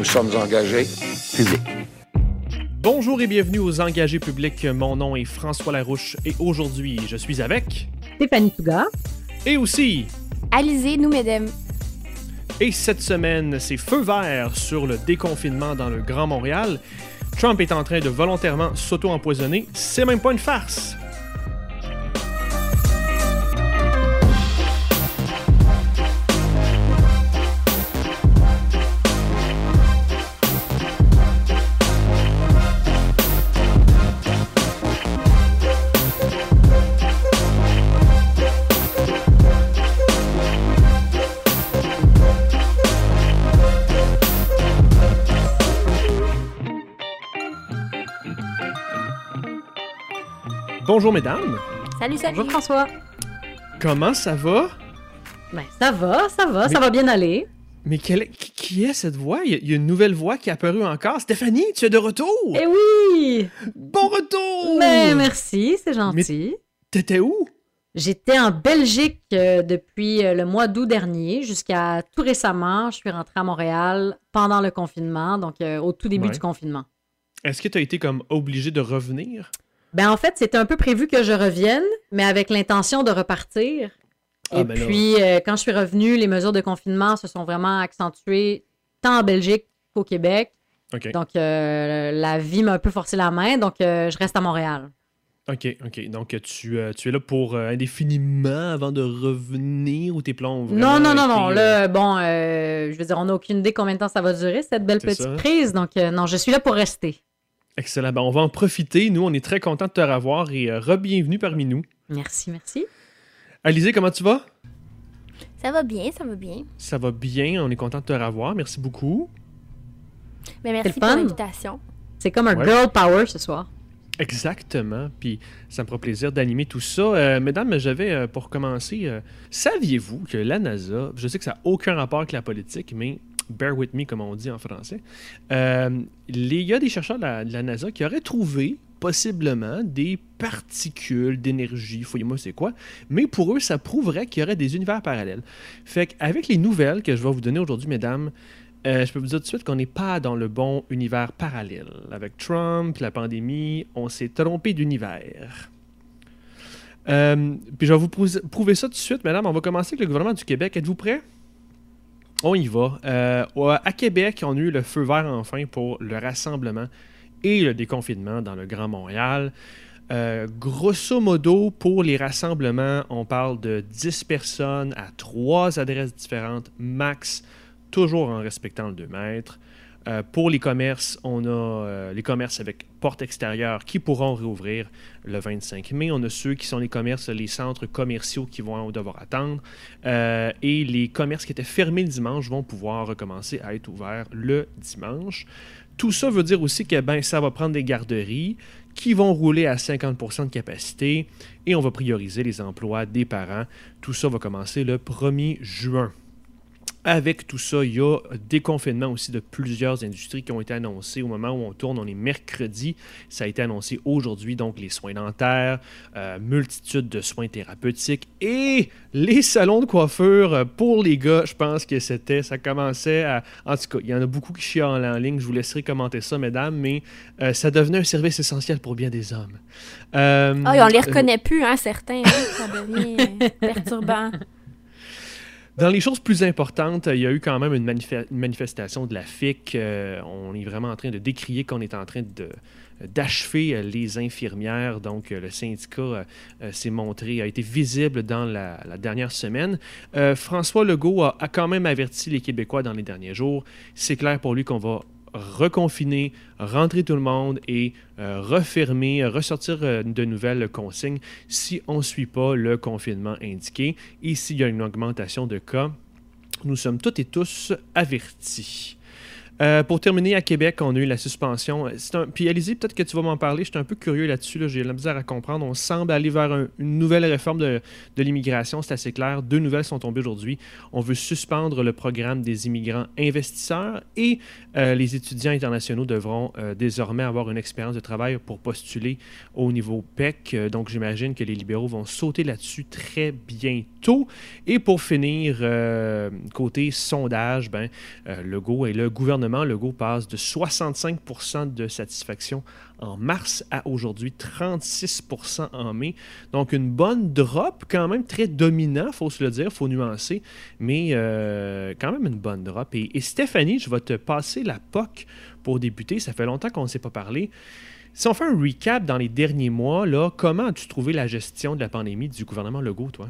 Nous sommes engagés. Public. Bonjour et bienvenue aux Engagés publics. Mon nom est François Larouche et aujourd'hui, je suis avec. Stéphanie Touga. Et aussi. Alizé, nous, mesdames. Et cette semaine, c'est feu vert sur le déconfinement dans le Grand Montréal. Trump est en train de volontairement s'auto-empoisonner. C'est même pas une farce. Bonjour mesdames. Salut, salut. Bonjour François. Comment ça va? Ben, ça va, ça va, ça va bien aller. Mais quelle, qui- est cette voix? Il y, a, une nouvelle voix qui est apparue encore. Stéphanie, tu es de retour? Eh oui! Bon retour! Ben, merci, c'est gentil. T'étais où? J'étais en Belgique euh, depuis euh, le mois d'août dernier jusqu'à tout récemment. Je suis rentrée à Montréal pendant le confinement, donc euh, au tout début Ouais. du confinement. Est-ce que tu as été comme obligé de revenir? Ben, en fait, c'était un peu prévu que je revienne, mais avec l'intention de repartir. Ah, Et ben puis, euh, quand je suis revenue, les mesures de confinement se sont vraiment accentuées tant en Belgique qu'au Québec. Donc, euh, la vie m'a un peu forcé la main, donc euh, je reste à Montréal. OK, OK. Donc, tu, euh, tu es là pour indéfiniment avant de revenir ou tes plans ont vraiment Non, non, non, non. Là, bon, je veux dire, on n'a aucune idée combien de temps ça va durer, cette belle petite ça. crise. Donc, non, je suis là pour rester. Excellent. Ben, on va en profiter. Nous, on est très contents de te revoir et euh, re-bienvenue parmi nous. Merci, merci. Alizé, comment tu vas? Ça va bien, ça va bien. Ça va bien. On est content de te revoir. Merci beaucoup. Mais merci le pour l'invitation. C'est comme un Ouais. girl power ce soir. Exactement. Puis ça me fera plaisir d'animer tout ça. Euh, mesdames, j'avais euh, pour commencer, euh, saviez-vous que la NASA, je sais que ça n'a aucun rapport avec la politique, mais bear with me, comme on dit en français, euh, il y a des chercheurs de la, NASA qui auraient trouvé possiblement des particules d'énergie, fouillez-moi c'est quoi, mais pour eux, ça prouverait qu'il y aurait des univers parallèles. Fait qu'avec les nouvelles que je vais vous donner aujourd'hui, mesdames, euh, je peux vous dire tout de suite qu'on n'est pas dans le bon univers parallèle. Avec Trump, la pandémie, on s'est trompé d'univers. Euh, puis je vais vous prou- prouver ça tout de suite, madame. On va commencer avec le gouvernement du Québec. Êtes-vous prêts? On y va. Euh, à Québec, on a eu le feu vert enfin pour le rassemblement et le déconfinement dans le Grand Montréal. Euh, grosso modo, pour les rassemblements, on parle de 10 personnes à trois adresses différentes, max, toujours en respectant le 2 mètres. Euh, pour les commerces, on a euh, les commerces avec porte extérieure qui pourront réouvrir le 25 mai. On a ceux qui sont les commerces, les centres commerciaux qui vont devoir attendre. Euh, et les commerces qui étaient fermés le dimanche vont pouvoir recommencer à être ouverts le dimanche. Tout ça veut dire aussi que ben, ça va prendre des garderies qui vont rouler à 50% de capacité et on va prioriser les emplois des parents. Tout ça va commencer le 1er juin. Avec tout ça, il y a déconfinement aussi de plusieurs industries qui ont été annoncées au moment où on tourne. On est mercredi. Ça a été annoncé aujourd'hui, donc les soins dentaires, euh, multitude de soins thérapeutiques et les salons de coiffure euh, pour les gars. Je pense que c'était, ça commençait à. En tout cas, il y en a beaucoup qui chialent en ligne. Je vous laisserai commenter ça, mesdames, mais euh, ça devenait un service essentiel pour bien des hommes. Euh, Ah, on les reconnaît plus, hein, certains. hein. Ça devient euh, perturbant. Dans les choses plus importantes, il y a eu quand même une, manife- une manifestation de la FIC. Euh, on est vraiment en train de décrier qu'on est en train de d'achever euh, les infirmières. Donc, euh, le syndicat euh, euh, s'est montré, a été visible dans la, dernière semaine. Euh, François Legault a quand même averti les Québécois dans les derniers jours. C'est clair pour lui qu'on va reconfiner, rentrer tout le monde et euh, refermer, ressortir euh, de nouvelles consignes si on ne suit pas le confinement indiqué et s'il y a une augmentation de cas. Nous sommes toutes et tous avertis. Euh, pour terminer, à Québec, on a eu la suspension. Un... Puis Alizé, peut-être que tu vas m'en parler. Je suis un peu curieux là-dessus. là. J'ai la misère à comprendre. On semble aller vers un- une nouvelle réforme de, l'immigration. C'est assez clair. Deux nouvelles sont tombées aujourd'hui. On veut suspendre le programme des immigrants investisseurs et euh, les étudiants internationaux devront euh, désormais avoir une expérience de travail pour postuler au niveau PEC. Euh, donc, j'imagine que les libéraux vont sauter là-dessus très bientôt. Et pour finir, euh, côté sondage, ben, euh, Legault et le gouvernement gouvernement Legault passe de 65% de satisfaction en mars à aujourd'hui 36% en mai. Donc une bonne drop, quand même très dominant, faut se le dire, faut nuancer, mais euh, quand même une bonne drop. Et, Stéphanie, je vais te passer la POC pour débuter. Ça fait longtemps qu'on ne s'est pas parlé. Si on fait un recap dans les derniers mois, là, comment as-tu trouvé la gestion de la pandémie du gouvernement Legault, toi?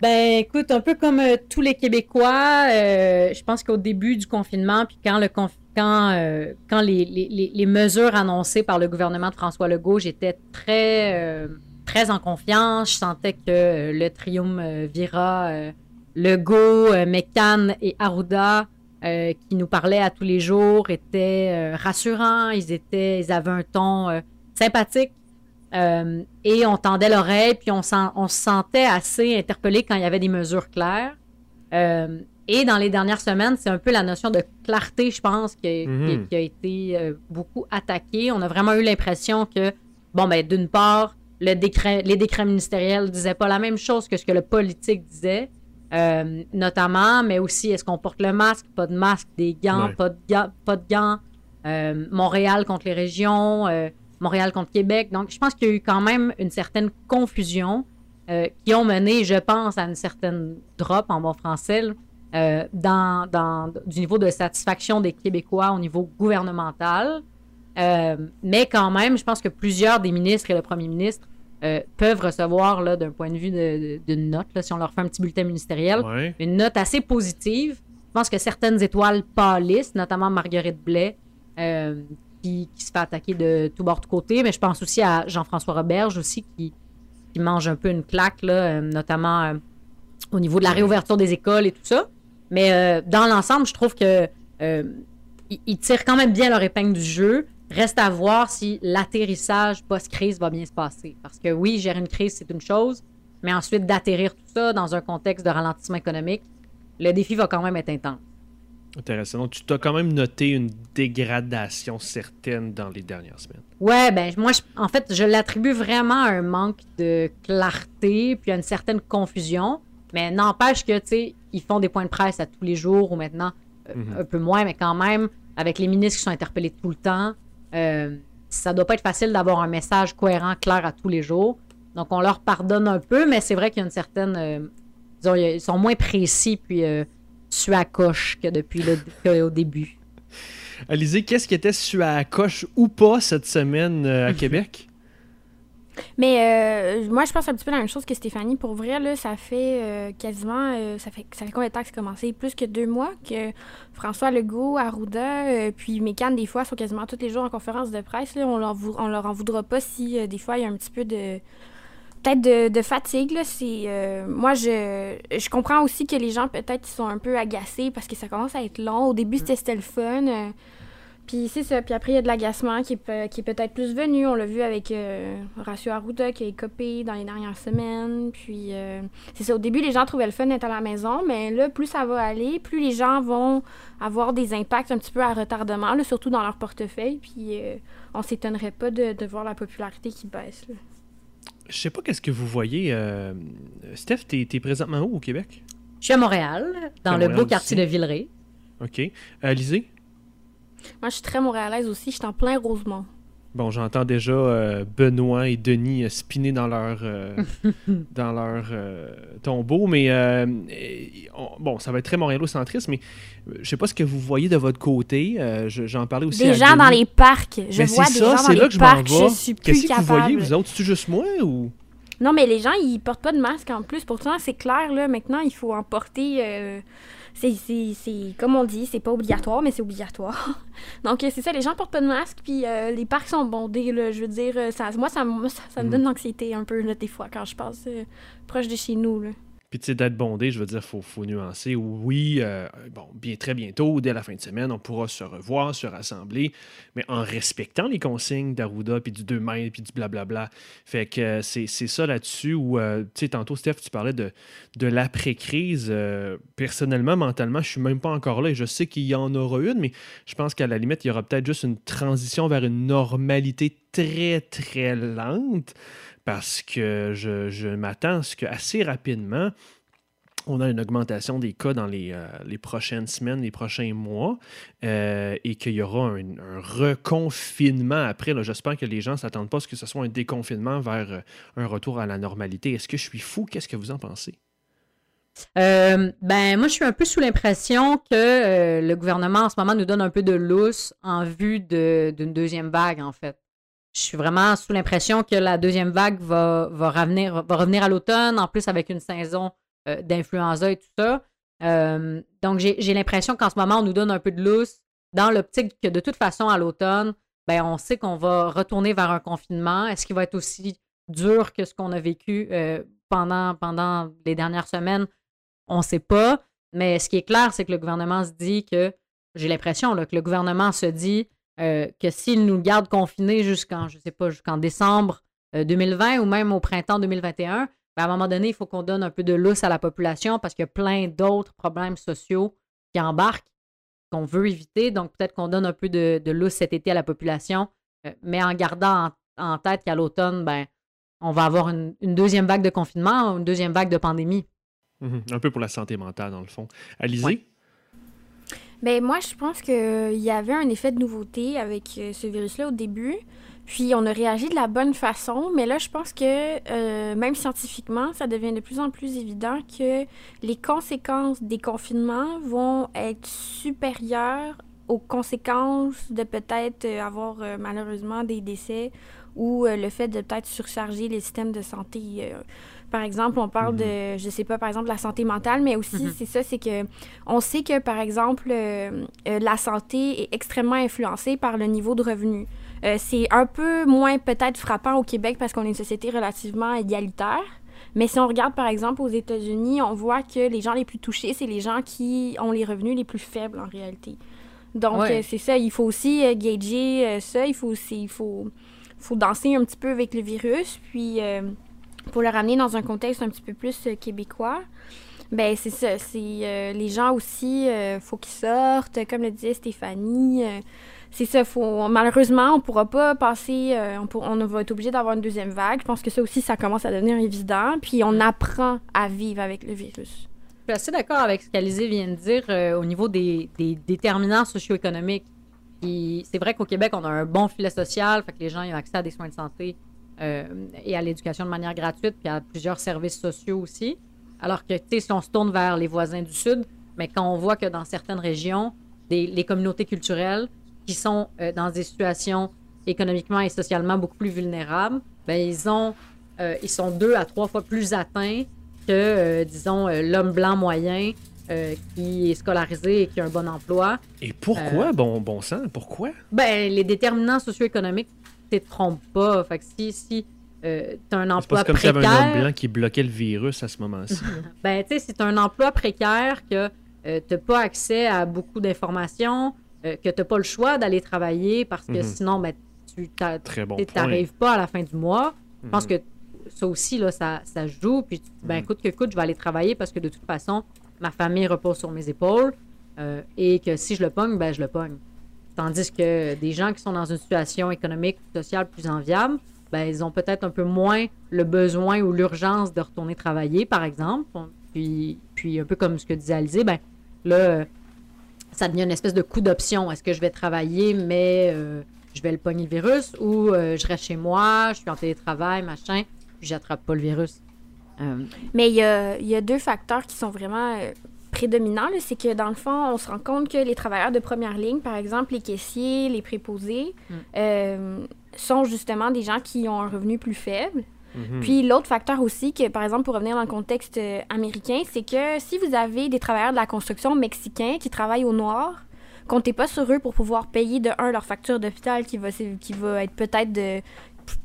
Ben, écoute, un peu comme euh, tous les Québécois, euh, je pense qu'au début du confinement, puis quand, le quand, euh, quand les, les, les, mesures annoncées par le gouvernement de François Legault, j'étais très, très en confiance. Je sentais que le triumvirat Legault, Mécan et Arruda, qui nous parlaient à tous les jours, étaient rassurants. Ils, étaient, ils avaient un ton sympathique. Euh, et on tendait l'oreille, puis on, on, se sentait assez interpellé quand il y avait des mesures claires. Euh, et dans les dernières semaines, c'est un peu la notion de clarté, je pense, qui, mhm. a été euh, beaucoup attaquée. On a vraiment eu l'impression que, bon, ben, d'une part, le décret, les décrets ministériels ne disaient pas la même chose que ce que le politique disait, notamment, mais aussi est-ce qu'on porte le masque, pas de masque, des gants, pas, de pas de gants, Montréal contre les régions. Montréal contre Québec. Donc, je pense qu'il y a eu quand même une certaine confusion euh, qui ont mené, je pense, à une certaine drop en bon français euh, dans, dans, du niveau de satisfaction des Québécois au niveau gouvernemental. Euh, mais quand même, je pense que plusieurs des ministres et le premier ministre peuvent recevoir, là, d'un point de vue d'une note, là, si on leur fait un petit bulletin ministériel, une note assez positive. Je pense que certaines étoiles pâlissent, notamment Marguerite Blais, qui, se fait attaquer de tout bord de côté. Mais je pense aussi à Jean-François Roberge aussi qui, mange un peu une claque, là, euh, notamment euh, au niveau de la réouverture des écoles et tout ça. Mais euh, dans l'ensemble, je trouve que ils tirent quand même bien leur épingle du jeu. Reste à voir si l'atterrissage post-crise va bien se passer. Parce que oui, gérer une crise, c'est une chose, mais ensuite d'atterrir tout ça dans un contexte de ralentissement économique, le défi va quand même être intense. Intéressant. Donc, tu t'as quand même noté une dégradation certaine dans les dernières semaines. Ouais, ben moi, en fait, je l'attribue vraiment à un manque de clarté puis à une certaine confusion. Mais n'empêche que, tu sais, ils font des points de presse à tous les jours ou maintenant euh, mhm. un peu moins, mais quand même, avec les ministres qui sont interpellés tout le temps, euh, ça doit pas être facile d'avoir un message cohérent, clair à tous les jours. Donc, on leur pardonne un peu, mais c'est vrai qu'il y a une certaine. Euh, disons, ils sont moins précis, puis su à coche que depuis le, au début. Alizé, qu'est-ce qui était su à coche ou pas cette semaine euh, à Québec? Mais euh, moi, je pense un petit peu la même chose que Stéphanie. Pour vrai, là, ça fait euh, quasiment. ça, fait, ça fait combien de temps que c'est commencé? Plus que deux mois que François Legault, Arruda, puis Mécan, des fois, sont quasiment tous les jours en conférence de presse. Là. On, leur, on leur en voudra pas si, des fois, il y a un petit peu de peut-être de, fatigue. Là, c'est, euh, moi, je, je comprends aussi que les gens, peut-être, sont un peu agacés parce que ça commence à être long. Au début, c'était, le fun. Euh, puis c'est ça. Puis après, il y a de l'agacement qui est, qui est peut-être plus venu. On l'a vu avec euh, Horacio Arruda qui a copé dans les dernières semaines. Puis c'est ça. Au début, les gens trouvaient le fun d'être à la maison. Mais là, plus ça va aller, plus les gens vont avoir des impacts un petit peu à retardement, surtout dans leur portefeuille. Puis on s'étonnerait pas de, de, voir la popularité qui baisse. Là. Je sais pas qu'est-ce que vous voyez. Euh, Steph, t'es es présentement où au Québec? Je suis à Montréal, dans le beau quartier de Villeray. OK. Alizé? Moi, je suis très montréalaise aussi. Je suis en plein Rosemont. Bon, j'entends déjà euh, Benoît et Denis euh, spinner dans leur, euh, dans leur tombeau, mais bon, ça va être très montréalocentriste, mais je sais pas ce que vous voyez de votre côté. J'en parlais aussi. Des gens dans les parcs. Je vois des gens dans les parcs. Je, je suis plus Qu'est-ce que vous voyez, vous autres? C'est juste moi ou? Non, mais les gens, ils portent pas de masque en plus. Pourtant, c'est clair, là, maintenant, il faut en porter c'est comme on dit, c'est pas obligatoire, mais c'est obligatoire. Donc, c'est ça, les gens portent pas de masque, puis euh, les parcs sont bondés, là, je veux dire, euh, ça, moi, ça, ça, me mm. donne l'anxiété un peu, là, des fois, quand je passe euh, proche de chez nous, là. Puis, tu sais, d'être bondé, je veux dire, il faut, faut, nuancer. Oui, euh, bon, bien très bientôt, dès la fin de semaine, on pourra se revoir, se rassembler, mais en respectant les consignes d'Arruda, puis du 2 mètres, puis du blablabla. Fait que euh, c'est ça là-dessus où, euh, tu sais, tantôt, Steph, tu parlais de, de l'après-crise. personnellement, mentalement, je suis même pas encore là et je sais qu'il y en aura une, mais je pense qu'à la limite, il y aura peut-être juste une transition vers une normalité très, très lente parce que je, m'attends à ce que assez rapidement, on a une augmentation des cas dans les, euh, les prochaines semaines, les prochains mois, euh, et qu'il y aura un, reconfinement après. J'espère que les gens ne s'attendent pas à ce que ce soit un déconfinement vers euh, un retour à la normalité. Est-ce que je suis fou? Qu'est-ce que vous en pensez? ben, moi, je suis un peu sous l'impression que le gouvernement en ce moment nous donne un peu de lousse en vue d'une deuxième vague, en fait. Je suis vraiment sous l'impression que la deuxième vague va, revenir, va revenir à l'automne, en plus avec une saison euh, d'influenza et tout ça. Euh, donc, j'ai l'impression qu'en ce moment, on nous donne un peu de lousse dans l'optique que de toute façon, à l'automne, ben, on sait qu'on va retourner vers un confinement. Est-ce qu'il va être aussi dur que ce qu'on a vécu euh, pendant, pendant les dernières semaines? On ne sait pas. Mais ce qui est clair, c'est que le gouvernement se dit que, j'ai l'impression que le gouvernement se dit que s'il nous garde confinés jusqu'en, je sais pas, jusqu'en décembre 2020 ou même au printemps 2021, ben, à un moment donné, il faut qu'on donne un peu de lousse à la population parce qu'il y a plein d'autres problèmes sociaux qui embarquent qu'on veut éviter. Donc, peut-être qu'on donne un peu de, de, lousse cet été à la population, euh, mais en gardant en, tête qu'à l'automne, ben, on va avoir une, deuxième vague de confinement, une deuxième vague de pandémie. Mhm. un peu pour la santé mentale, dans le fond. Alizé? Ben, moi, je pense qu'il y avait un effet de nouveauté avec euh, ce virus-là au début. Puis on a réagi de la bonne façon, mais là, je pense que euh, même scientifiquement, ça devient de plus en plus évident que les conséquences des confinements vont être supérieures aux conséquences de peut-être euh, avoir euh, malheureusement des décès ou le fait de peut-être surcharger les systèmes de santé. Par exemple, on parle de, mm-hmm. je sais pas, par exemple, la santé mentale, mais aussi, mm-hmm. c'est ça, c'est que on sait que, par exemple, la santé est extrêmement influencée par le niveau de revenus. Euh, c'est un peu moins peut-être frappant au Québec parce qu'on est une société relativement égalitaire. Mais si on regarde par exemple aux États-Unis, on voit que les gens les plus touchés, c'est les gens qui ont les revenus les plus faibles en réalité. Donc euh, c'est ça, il faut aussi euh, gager ça, il faut aussi il faut, faut danser un petit peu avec le virus, puis pour le ramener dans un contexte un petit peu plus québécois. Ben c'est ça, c'est les gens aussi, faut qu'ils sortent, comme le disait Stéphanie c'est ça, faut, malheureusement, on pourra pas passer, euh, on, va être obligé d'avoir une deuxième vague. Je pense que ça aussi, ça commence à devenir évident. Puis on apprend à vivre avec le virus. Je suis assez d'accord avec ce qu'Alizé vient de dire euh, au niveau des, déterminants socio-économiques. C'est vrai qu'au Québec, on a un bon filet social, fait que les gens ont accès à des soins de santé euh, et à l'éducation de manière gratuite, puis à plusieurs services sociaux aussi. Alors que, tu sais, si on se tourne vers les voisins du Sud, mais quand on voit que dans certaines régions, les communautés culturelles qui sont euh, dans des situations économiquement et socialement beaucoup plus vulnérables, ben, ils, ont, euh, ils sont deux à trois fois plus atteints que, euh, disons, l'homme blanc moyen qui est scolarisé et qui a un bon emploi. Et pourquoi, bon, bon sang, pourquoi? Ben, les déterminants socio-économiques ne te trompent pas. Fait que si, si tu as un emploi précaire... comme s'il y avait un homme blanc qui bloquait le virus à ce moment-ci. ben, tu sais, c'est un emploi précaire que tu n'as pas accès à beaucoup d'informations, euh, que tu n'as pas le choix d'aller travailler parce que mhm. sinon, ben, tu n'arrives pas à la fin du mois. Je pense mhm. que ça aussi, là, ça, ça joue. Puis, tu, ben, écoute, mhm. que coûte, je vais aller travailler parce que de toute façon, ma famille repose sur mes épaules euh, et que si je le pogne, ben, je le pogne. Tandis que des gens qui sont dans une situation économique, sociale plus enviable, ben, ils ont peut-être un peu moins le besoin ou l'urgence de retourner travailler, par exemple. Puis, puis un peu comme ce que disait Alizé, ben, là, ça devient une espèce de coup d'option. Est-ce que je vais travailler, mais euh, je vais le pogner le virus? Ou euh, je reste chez moi, je suis en télétravail, machin, puis j'attrape pas le virus? Euh, mais il y a, deux facteurs qui sont vraiment prédominants. C'est que dans le fond, on se rend compte que les travailleurs de première ligne, par exemple les caissiers, les préposés, mm. sont justement des gens qui ont un revenu plus faible. Mhm. Puis l'autre facteur aussi, que par exemple, pour revenir dans le contexte euh, américain, c'est que si vous avez des travailleurs de la construction mexicains qui travaillent au noir, comptez pas sur eux pour pouvoir payer de un leur facture d'hôpital qui va, qui va être peut-être de.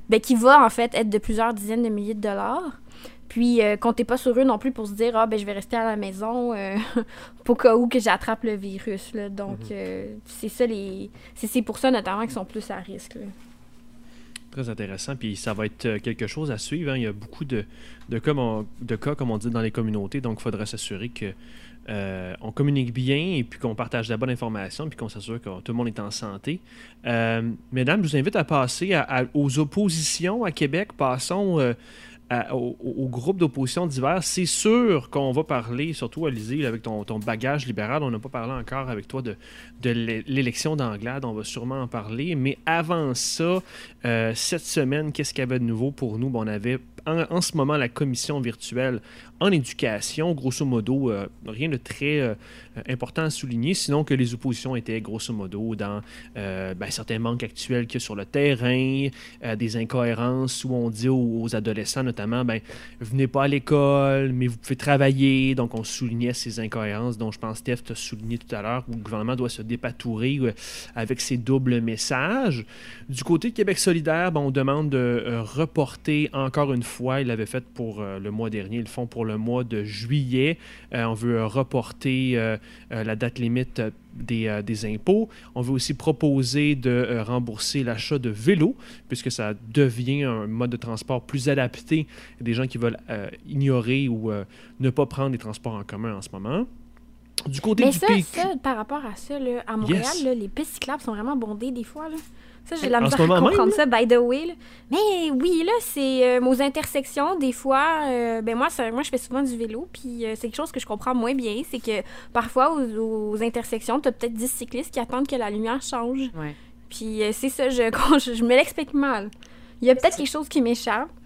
Ben, qui va en fait être de plusieurs dizaines de milliers de dollars. Puis, euh, comptez pas sur eux non plus pour se dire, ah, ben, je vais rester à la maison euh, pour cas où que j'attrape le virus. Là. Donc, mhm. c'est ça les. C'est pour ça notamment qu'ils sont plus à risque. Très intéressant. Puis ça va être euh, quelque chose à suivre. Hein. Il y a beaucoup de, de, cas, de cas, comme on dit, dans les communautés. Donc, il faudra s'assurer que euh, on communique bien et puis qu'on partage la bonne information puis qu'on s'assure que tout le monde est en santé. Euh, mesdames, je vous invite à passer aux oppositions à Québec. Passons au, groupe d'opposition divers. C'est sûr qu'on va parler, surtout Alizé, avec ton, bagage libéral. On n'a pas parlé encore avec toi de, l'élection d'Anglade. On va sûrement en parler. Mais avant ça, euh, cette semaine, qu'est-ce qu'il y avait de nouveau pour nous? on avait en, ce moment la commission virtuelle en éducation. Grosso modo, euh, rien de très euh, important à souligner, sinon que les oppositions étaient grosso modo dans euh, ben, certains manques actuels qu'il y a sur le terrain, des incohérences où on dit aux, adolescents notamment, ben, venez pas à l'école, mais vous pouvez travailler. Donc on soulignait ces incohérences dont je pense Steph t'a souligné tout à l'heure, où le gouvernement doit se dépatourer avec ces doubles messages. Du côté de Québec solidaire, ben, on demande de reporter encore une fois, il l'avait fait pour le mois dernier, ils le font pour le mois de juillet. Euh, on veut euh, reporter euh, la date limite des, des, impôts. On veut aussi proposer de rembourser l'achat de vélos, puisque ça devient un mode de transport plus adapté des gens qui veulent ignorer ou ne pas prendre les transports en commun en ce moment. Du côté Mais ça, ça, par rapport à ça, à Montréal, les pistes cyclables sont vraiment bondées des fois. Là. Ça, j'ai la misère à comprendre ça, by the way. Mais oui, là, c'est euh, aux intersections, des fois, euh, ben moi, ça, moi, je fais souvent du vélo, puis euh, c'est quelque chose que je comprends moins bien, c'est que parfois, aux, intersections, tu as peut-être 10 cyclistes qui attendent que la lumière change. Ouais. Puis c'est ça, je, je, je me l'explique mal. Il y a peut-être quelque chose qui m'échappe.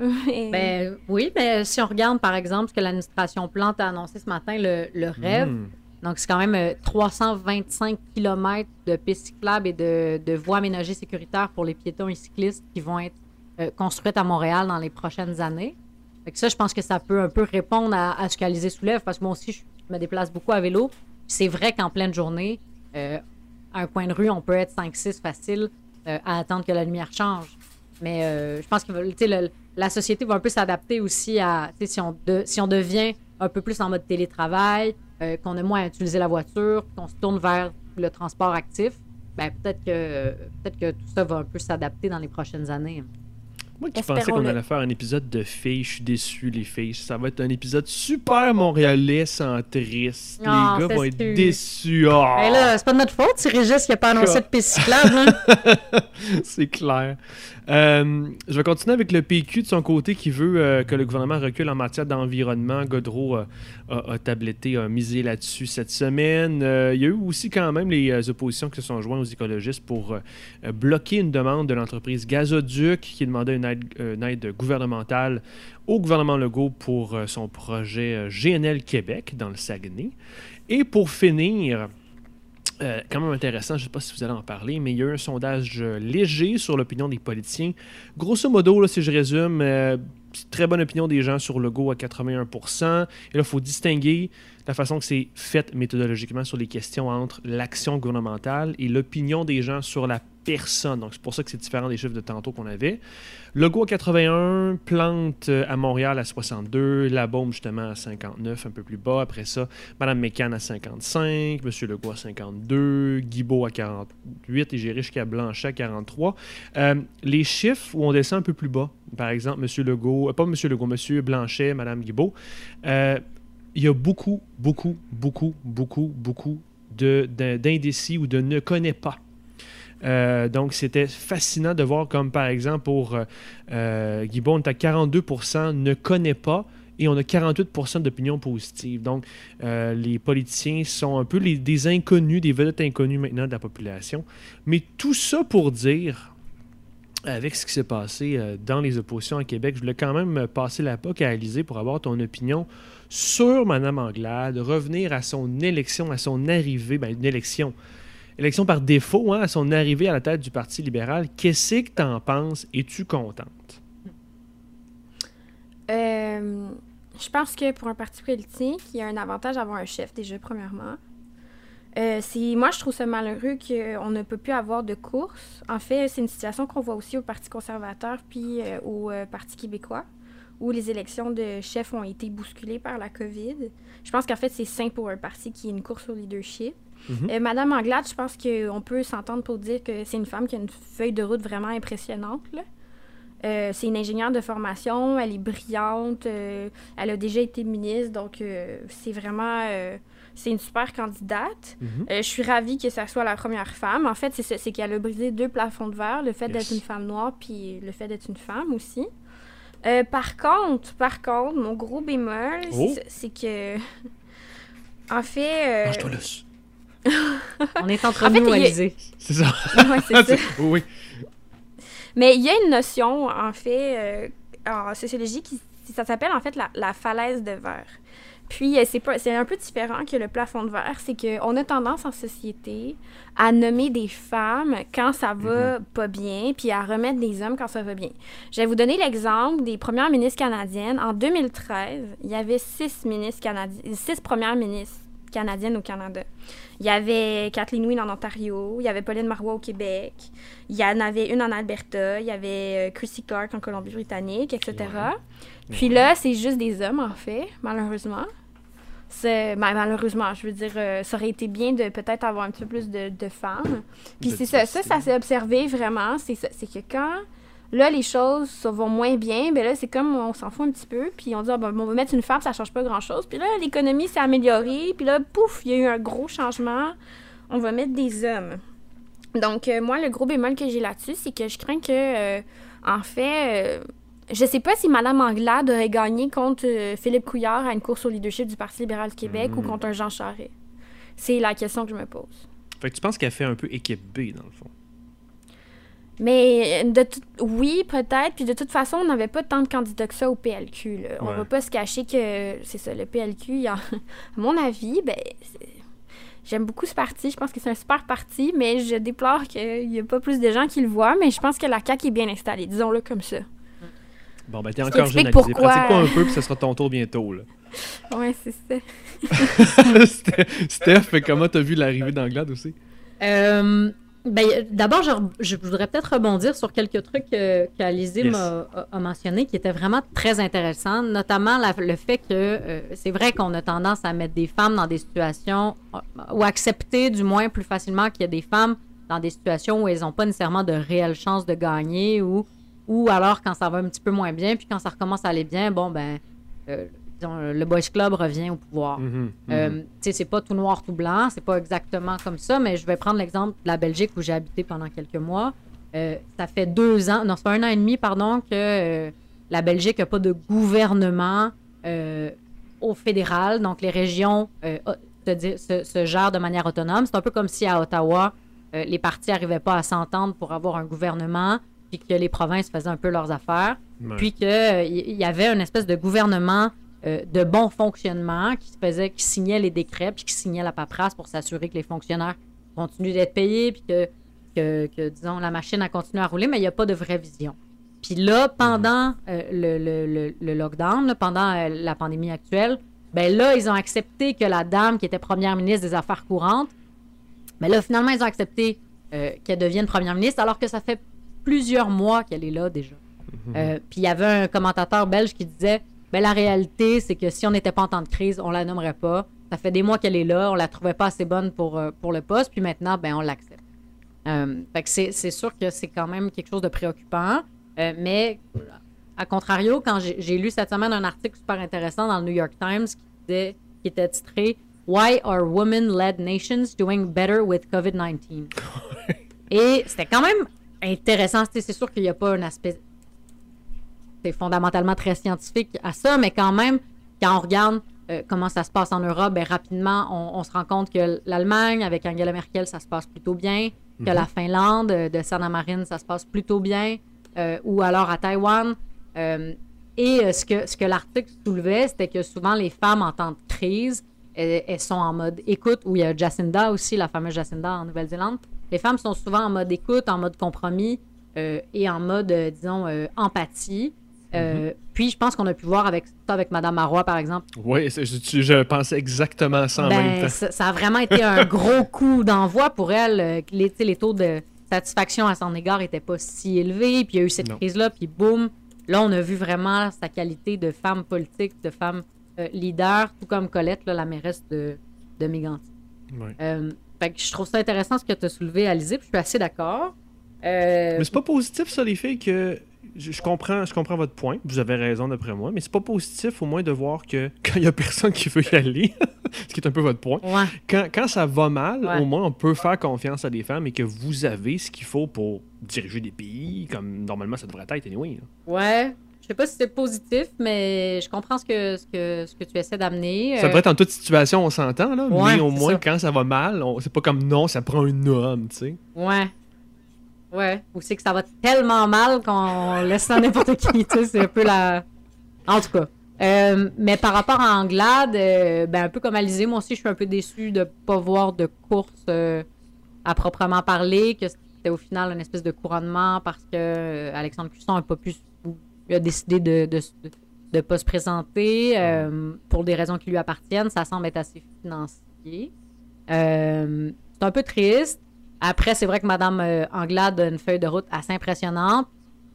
Ben, oui, mais si on regarde, par exemple, ce que l'administration Plante a annoncé ce matin, le, le rêve, hmm. Donc, c'est quand même 325 euh, km de pistes cyclables et de, voies aménagées sécuritaires pour les piétons et cyclistes qui vont être euh, construites à Montréal dans les prochaines années. Fait ça, je pense que ça peut un peu répondre à, ce qu'Alizé soulève, parce que moi aussi, je me déplace beaucoup à vélo. C'est vrai qu'en pleine journée, euh, à un coin de rue, on peut être 5-6 facile à attendre que la lumière change. Mais je pense que la société va un peu s'adapter aussi à si on devient un peu plus en mode télétravail, euh, qu'on a moins à utiliser la voiture, qu'on se tourne vers le transport actif, ben, peut-être que, peut que tout ça va un peu s'adapter dans les prochaines années. Moi qui pensais qu'on allait faire un épisode de filles, je suis déçu, les filles. Ça va être un épisode super montréalais, centriste. les ah, gars vont être déçus. Oh. Ben là, c'est pas de notre faute si Régis n'a pas annoncé de piste cyclable. Hein. c'est clair. Euh, je vais continuer avec le PQ de son côté qui veut euh, que le gouvernement recule en matière d'environnement. Godreau euh, a, tabletté, a misé là-dessus cette semaine. il y a eu aussi quand même les oppositions qui se sont jointes aux écologistes pour bloquer une demande de l'entreprise Gazoduc qui demandait une aide, gouvernementale au gouvernement Legault pour son projet GNL Québec dans le Saguenay. Et pour finir, euh, quand même intéressant, je ne sais pas si vous allez en parler, mais il y a eu un sondage euh, léger sur l'opinion des politiciens. Grosso modo, là, si je résume, euh, très bonne opinion des gens sur le Go à 81 Et là, il faut distinguer la façon que c'est fait méthodologiquement sur les questions entre l'action gouvernementale et l'opinion des gens sur la Donc, c'est pour ça que c'est différent des chiffres de tantôt qu'on avait. Legault à 81, Plante euh, à Montréal à 62, La Baume justement à 59, un peu plus bas. Après ça, Mme Mécan à 55, M. Legault à 52, Guibault à 48 et j'ai jusqu'à Blanchet à 43. Euh, les chiffres où on descend un peu plus bas, par exemple, M. Legault, euh, pas M. Legault, M. Blanchet, Mme Guibault, il y a beaucoup, beaucoup, beaucoup, beaucoup, beaucoup d'indécis ou de ne connaît pas. Euh, donc, c'était fascinant de voir comme, par exemple, pour euh, euh on est à 42% ne connaît pas et on a 48% d'opinion positive. Donc, euh, les politiciens sont un peu des inconnus, des vedettes inconnues maintenant de la population. Mais tout ça pour dire, avec ce qui s'est passé dans les oppositions à Québec, je voulais quand même passer la POC à Alizé pour avoir ton opinion sur Mme Anglade, revenir à son élection, à son arrivée, ben, une élection élection par défaut, hein, à son arrivée à la tête du Parti libéral. Qu'est-ce que tu en penses? Es-tu contente? Euh, je pense que pour un parti politique, il y a un avantage d'avoir un chef, déjà, premièrement. Euh, moi, je trouve ça malheureux qu'on ne peut plus avoir de course. En fait, c'est une situation qu'on voit aussi au Parti conservateur puis euh, au Parti québécois, où les élections de chefs ont été bousculées par la COVID. Je pense qu'en fait, c'est sain pour un parti qui est une course au leadership. Mhm. Euh, Madame Anglade, je pense qu'on peut s'entendre pour dire que c'est une femme qui a une feuille de route vraiment impressionnante. Euh, c'est une ingénieure de formation, elle est brillante, euh, elle a déjà été ministre, donc c'est vraiment c'est une super candidate. Mhm. je suis ravie que ça soit la première femme. En fait, c'est qu'elle a brisé deux plafonds de verre, le fait d'être une femme noire puis le fait d'être une femme aussi. Euh, par contre, par contre, mon gros bémol, c'est Oh. c'est que. En fait. euh. On est entre En fait, nous, a- Alizé. C'est ça. ouais, c'est ça. oui. Mais il y a une notion, en fait, euh, en sociologie, qui ça s'appelle en fait la, la falaise de verre. Puis euh, c'est pas- c'est un peu différent que le plafond de verre, c'est qu'on a tendance en société à nommer des femmes quand ça va pas bien, puis à remettre des hommes quand ça va bien. Je vais vous donner l'exemple des premières ministres canadiennes. En 2013, il y avait six ministres canadiennes, six premières ministres canadiennes au Canada. Il y avait Kathleen Wynne en Ontario, il y avait Pauline Marois au Québec, il y en avait une en Alberta, il y avait euh, Chrissy Clark en Colombie-Britannique, etc. Puis là, c'est juste des hommes, en fait, malheureusement. Ben, malheureusement, je veux dire, euh, ça aurait été bien de peut-être avoir un petit peu plus de, de femmes. Puis c'est ça, ça, ça s'est observé vraiment. C'est que quand là les choses ça vont moins bien, ben là c'est comme on s'en fout un petit peu, puis on dit ah, ben, on va mettre une femme, ça change pas grand chose. Puis là l'économie s'est améliorée, puis là pouf, il y a eu un gros changement. On va mettre des hommes. Donc euh, moi le gros bémol que j'ai là-dessus, c'est que je crains que euh, en fait euh, je sais pas si Mme Anglade aurait gagné contre euh, Philippe Couillard à une course au leadership du Parti libéral du Québec ou Mm. contre un Jean Charest. C'est la question que je me pose. Fait que tu penses qu'elle fait un peu équipe B, dans le fond? Mais de tout- oui, peut-être. Puis de toute façon, on n'avait pas tant de candidats que ça au PLQ. là. On Ouais. va pas se cacher que c'est ça, le PLQ, il y a- à mon avis, ben, j'aime beaucoup ce parti. Je pense que c'est un super parti, mais je déplore qu'il n'y a pas plus de gens qui le voient. Mais je pense que la CAQ est bien installée, disons-le comme ça. Bon, ben t'es encore Alizé. pourquoi. Pratique-toi un peu, puis ce sera ton tour bientôt, là. Ouais, c'est ça. Steph, Steph, comment t'as vu l'arrivée d'Anglade aussi? Euh, ben, D'abord, je, je voudrais peut-être rebondir sur quelques trucs euh, qu'Alizé Yes. m'a a, mentionné qui étaient vraiment très intéressants, notamment la- le fait que euh, c'est vrai qu'on a tendance à mettre des femmes dans des situations euh, ou accepter du moins plus facilement qu'il y a des femmes dans des situations où elles n'ont pas nécessairement de réelles chances de gagner ou, ou alors quand ça va un petit peu moins bien, puis quand ça recommence à aller bien, bon, ben, euh, le Boys Club revient au pouvoir. Euh, tu sais, c'est pas tout noir, tout blanc, c'est pas exactement comme ça, mais je vais prendre l'exemple de la Belgique où j'ai habité pendant quelques mois. Euh, ça fait deux ans, non, ça fait un an et demi, pardon, que euh, la Belgique n'a pas de gouvernement au fédéral, donc les régions se, di- se- se gèrent de manière autonome. C'est un peu comme si à Ottawa, les partis n'arrivaient pas à s'entendre pour avoir un gouvernement, puis que les provinces faisaient un peu leurs affaires Ouais. puis qu'il y avait une espèce de gouvernement euh, de bon fonctionnement qui se faisait, qui signait les décrets, puis qui signait la paperasse pour s'assurer que les fonctionnaires continuent d'être payés, puis que, que, que, disons, la machine a continué à rouler, mais il n'y a pas de vraie vision. Puis là, pendant euh, le, le- le- le lockdown, là, pendant euh, la pandémie actuelle, ben là, ils ont accepté que la dame qui était première ministre des Affaires courantes, mais là, finalement, ils ont accepté euh, qu'elle devienne première ministre, alors que ça fait plusieurs mois qu'elle est là déjà. Euh, Puis il y avait un commentateur belge qui disait ben, la réalité, c'est que si on n'était pas en temps de crise, on la nommerait pas. Ça fait des mois qu'elle est là, on la trouvait pas assez bonne pour, euh, pour le poste, puis maintenant, ben, on l'accepte. Euh, fait que c'est sûr que c'est quand même quelque chose de préoccupant. Euh, mais, à contrario, quand j'ai lu cette semaine un article super intéressant dans le New York Times qui, disait, qui était titré Why are women-led nations doing better with COVID-19? Et c'était quand même intéressant. C'est sûr qu'il n'y a pas un aspect c'est fondamentalement très scientifique à ça, mais quand même, quand on regarde euh, comment ça se passe en Europe, ben, rapidement, on, on se rend compte que l'Allemagne, avec Angela Merkel, ça se passe plutôt bien, que la Finlande, euh, de Sanna Marin, ça se passe plutôt bien, euh, ou alors à Taïwan. Et ce que, ce que l'article soulevait, c'était que souvent les femmes en temps de crise, elles, elles sont en mode écoute, ou il y a Jacinda aussi, la fameuse Jacinda en Nouvelle-Zélande. Les femmes sont souvent en mode écoute, en mode compromis et en mode, disons, euh. Euh, Puis je pense qu'on a pu voir avec ça avec Madame Marois, par exemple. Oui, je, je pensais exactement ça en même Ben, temps. ça, ça a vraiment été un gros coup d'envoi pour elle. euh, Les, les taux de satisfaction à son égard n'étaient pas si élevés. Puis il y a eu cette crise-là, puis boum, là, on a vu vraiment sa qualité de femme politique, de femme euh, leader, tout comme Colette, là, la mairesse de, de Mégantic. Euh, fait que je trouve ça intéressant ce que tu as soulevé, Alizé, puis je suis assez d'accord. Euh, Mais c'est pas positif, ça, les filles, que. Je, je comprends, je comprends votre point. Vous avez raison, d'après moi. Mais c'est pas positif, au moins, de voir que quand il y a personne qui veut y aller, ce qui est un peu votre point, ouais. quand, quand ça va mal, Ouais. au moins, on peut faire confiance à des femmes et que vous avez ce qu'il faut pour diriger des pays, comme normalement ça devrait être, anyway. là. Ouais, je sais pas si c'est positif, mais je comprends ce que, ce que, ce que tu essaies d'amener. Ça Euh, devrait être en toute situation, on s'entend, là. Ouais, mais au moins, ça. quand ça va mal, on- c'est pas comme non, ça prend un homme, tu sais. Ouais. Ouais. Ou c'est que ça va tellement mal qu'on laisse ça n'importe qui, tu sais, c'est un peu la... En tout cas. Euh, mais par rapport à Anglade, euh, ben un peu comme Alizé, moi aussi, je suis un peu déçue de pas voir de course euh, à proprement parler, que c'était au final une espèce de couronnement parce que Alexandre Cusson a pas pu... il a décidé de... de pas se présenter pour des raisons qui lui appartiennent. Ça semble être assez financier. C'est un peu triste. Après, c'est vrai que Madame euh, Anglade a une feuille de route assez impressionnante.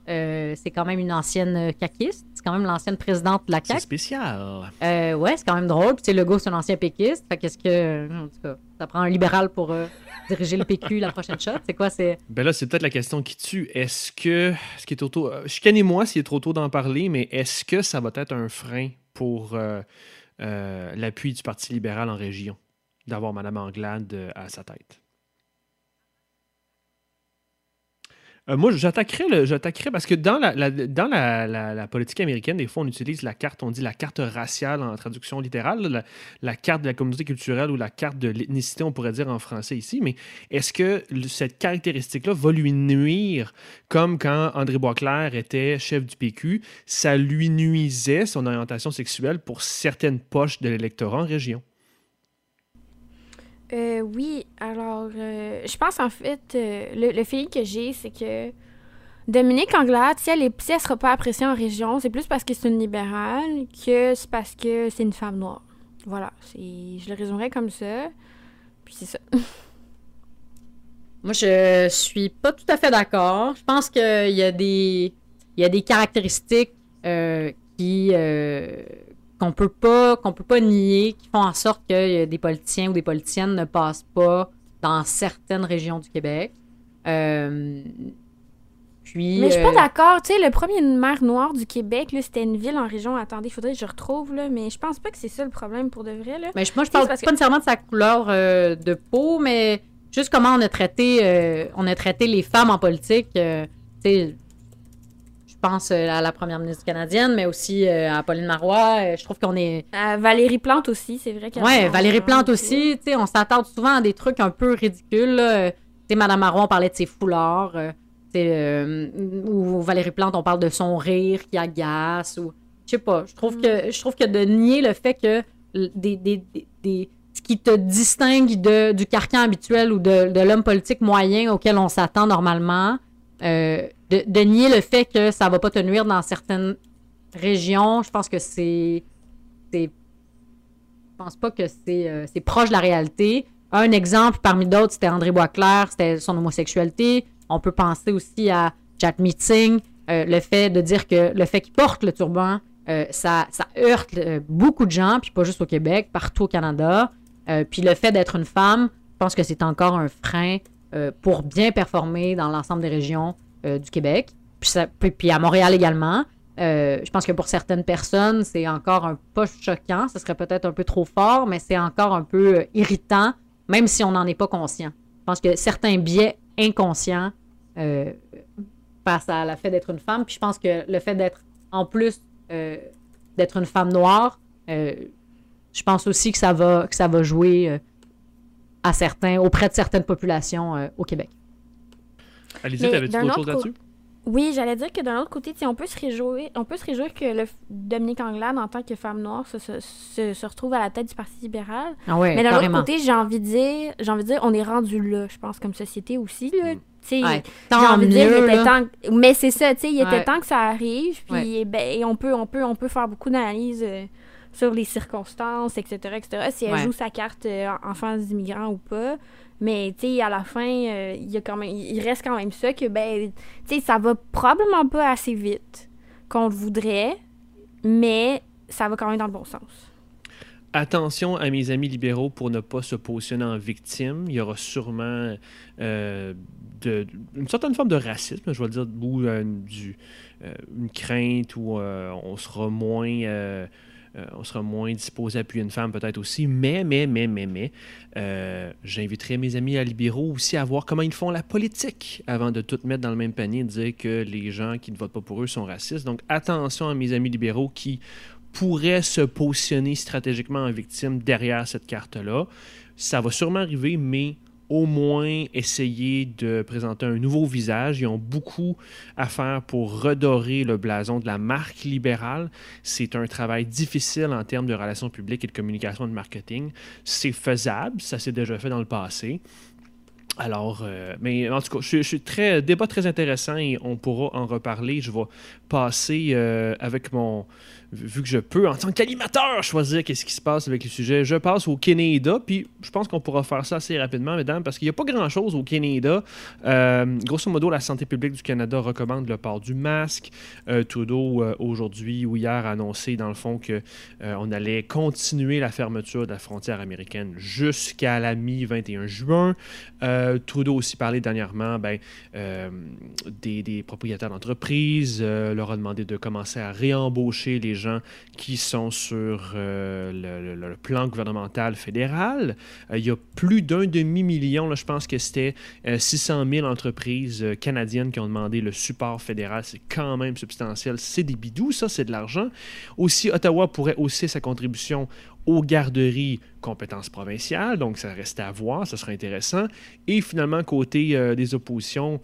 Euh, c'est quand même une ancienne euh, caquiste. C'est quand même l'ancienne présidente de la C'est CAQ. spécial. Euh, ouais, c'est quand même drôle. Puis, Legault, c'est un ancien péquiste. Fait qu'est-ce que. En tout cas, ça prend un libéral pour euh, diriger le PQ la prochaine shot? C'est quoi? C'est? Ben là, c'est peut-être la question qui tue. Est-ce que. Ce qui est trop tôt. Chicanez-moi s'il est trop tôt d'en parler, mais est-ce que ça va être un frein pour l'appui du Parti libéral en région d'avoir Mme Anglade à sa tête? Euh, moi, j'attaquerais parce que dans, la, politique américaine, des fois, on utilise la carte, on dit la carte raciale en traduction littérale, la, carte de la communauté culturelle ou la carte de l'ethnicité, on pourrait dire en français ici. Mais est-ce que cette caractéristique-là va lui nuire, comme quand André Boisclair était chef du PQ, ça lui nuisait son orientation sexuelle pour certaines poches de l'électorat en région? Euh, oui, alors, euh, je pense en fait, euh, le, feeling que j'ai, c'est que Dominique Anglade, si elle elle sera pas appréciée en région, c'est plus parce que c'est une libérale que c'est parce que c'est une femme noire. Voilà, je le résumerais comme ça. Puis c'est ça. Moi, je suis pas tout à fait d'accord. Je pense qu'il y a des, y a des caractéristiques qui qu'on peut pas qu'on peut pas nier, qui font en sorte que euh, des politiciens ou des politiciennes ne passent pas dans certaines régions du Québec. Euh, puis, Mais je suis pas euh, d'accord, tu sais, le premier maire noir du Québec, là, c'était une ville en région. Attendez, il faudrait que je retrouve, là, mais je pense pas que c'est ça le problème pour de vrai, là. Mais je- moi, je parle pas que- nécessairement de sa couleur euh, de peau, mais juste comment on a traité, euh, on a traité les femmes en politique. tu sais, je pense euh, à la première ministre canadienne, mais aussi euh, à Pauline Marois. Euh, je trouve qu'on est. Valérie Plante aussi, c'est vrai qu'elle Ouais, Valérie Plante aussi. Tu sais, on s'attarde souvent à des trucs un peu ridicules. Tu sais, Madame Marois, on parlait de ses foulards. euh, ou Valérie Plante, on parle de son rire qui agace. Ou je sais pas. Je trouve que je trouve que de nier le fait que des, des, des- des- ce qui te distingue de, du carcan habituel ou de, de l'homme politique moyen auquel on s'attend normalement, euh, de, nier le fait que ça va pas te nuire dans certaines régions, je pense que c'est je pense pas que c'est euh, c'est proche de la réalité. Un exemple parmi d'autres, c'était André Boisclair, c'était son homosexualité. On peut penser aussi à Jack Meeting, euh, le fait de dire que le fait qu'il porte le turban, euh, ça, ça heurte beaucoup de gens, puis pas juste au Québec, partout au Canada. Puis le fait d'être une femme, je pense que c'est encore un frein pour bien performer dans l'ensemble des régions euh, du Québec. Puis, à Montréal également. Euh, je pense que pour certaines personnes, c'est encore un peu choquant. Ce serait peut-être un peu trop fort, mais c'est encore un peu euh, irritant, même si on n'en est pas conscient. Je pense que certains biais inconscients face à le fait d'être une femme. Puis je pense que le fait d'être, en plus d'être une femme noire, je pense aussi que ça va, jouer à certains, auprès de certaines populations au Québec. T'avais-tu d'un d'autres autre choses là-dessus? Oui, j'allais dire que d'un autre côté, on peut se réjouir, on peut se réjouir que le f- Dominique Anglade, en tant que femme noire, se, se, se- se retrouve à la tête du Parti libéral. Ah ouais, Mais d'un autre côté, j'ai envie de dire, j'ai envie de dire, on est rendu là, je pense, comme société aussi, là. Tu sais, Ouais, j'ai tant envie de dire, mieux, il était là. temps... Mais c'est ça, tu sais, il était Ouais. temps que ça arrive, puis Ouais. ben, on, peut, on, peut, on peut faire beaucoup d'analyses euh, sur les circonstances, etc., etc., si elle Ouais. joue sa carte euh, enfants d'immigrants ou pas. Mais, tu sais, à la fin, euh, il y a quand même, il reste quand même ça que, ben, tu sais, ça va probablement pas assez vite qu'on le voudrait, mais ça va quand même dans le bon sens. Attention à mes amis libéraux pour ne pas se positionner en victime. Il y aura sûrement euh, de- une certaine forme de racisme, je vais le dire, ou euh, du, euh, une crainte où euh, on sera moins, euh, euh, on sera moins disposé à appuyer une femme peut-être aussi. Mais, mais, mais, mais, mais, j'inviterai mes amis à libéraux aussi à voir comment ils font la politique avant de tout mettre dans le même panier et dire que les gens qui ne votent pas pour eux sont racistes. Donc attention à mes amis libéraux qui pourraient se positionner stratégiquement en victime derrière cette carte-là. Ça va sûrement arriver, mais au moins essayer de présenter un nouveau visage. Ils ont beaucoup à faire pour redorer le blason de la marque libérale. C'est un travail difficile en termes de relations publiques et de communication et de marketing. C'est faisable, ça s'est déjà fait dans le passé. Alors, euh, mais en tout cas, je, suis très débat très intéressant et on pourra en reparler. Je vais passer euh, avec mon vu que je peux, en tant qu'animateur, choisir qu'est-ce qui se passe avec le sujet, je passe au Canada, puis je pense qu'on pourra faire ça assez rapidement, mesdames, parce qu'il n'y a pas grand-chose au Canada. Euh, grosso modo, la santé publique du Canada recommande le port du masque. Euh, Trudeau, euh, aujourd'hui ou hier, a annoncé, dans le fond, qu'on allait continuer la fermeture de la frontière américaine jusqu'à la mi-21 juin. Trudeau aussi parlé dernièrement ben, des, des, propriétaires d'entreprises, leur a demandé de commencer à réembaucher les gens qui sont sur euh, le, plan gouvernemental fédéral. Euh, il y a plus d'un demi-million, je pense que c'était 600 euh, 000 entreprises canadiennes qui ont demandé le support fédéral. C'est quand même substantiel. C'est des bidous, ça, c'est de l'argent. Aussi, Ottawa pourrait hausser sa contribution aux garderies compétences provinciales, donc ça reste à voir, ça sera intéressant. Et finalement, côté des oppositions,